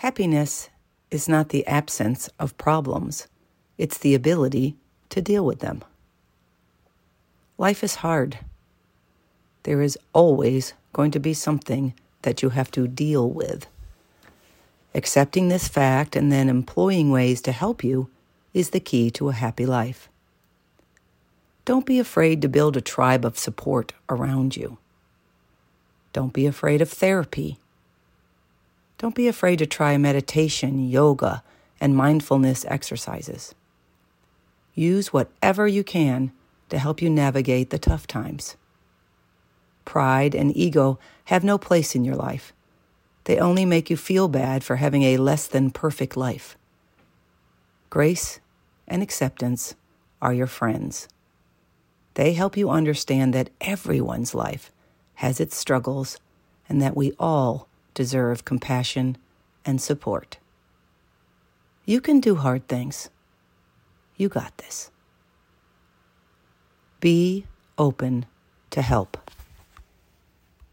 Happiness is not the absence of problems, it's the ability to deal with them. Life is hard. There is always going to be something that you have to deal with. Accepting this fact and then employing ways to help you is the key to a happy life. Don't be afraid to build a tribe of support around you. Don't be afraid of therapy. Don't be afraid to try meditation, yoga, and mindfulness exercises. Use whatever you can to help you navigate the tough times. Pride and ego have no place in your life. They only make you feel bad for having a less than perfect life. Grace and acceptance are your friends. They help you understand that everyone's life has its struggles and that we all deserve compassion and support. You can do hard things. You got this. Be open to help.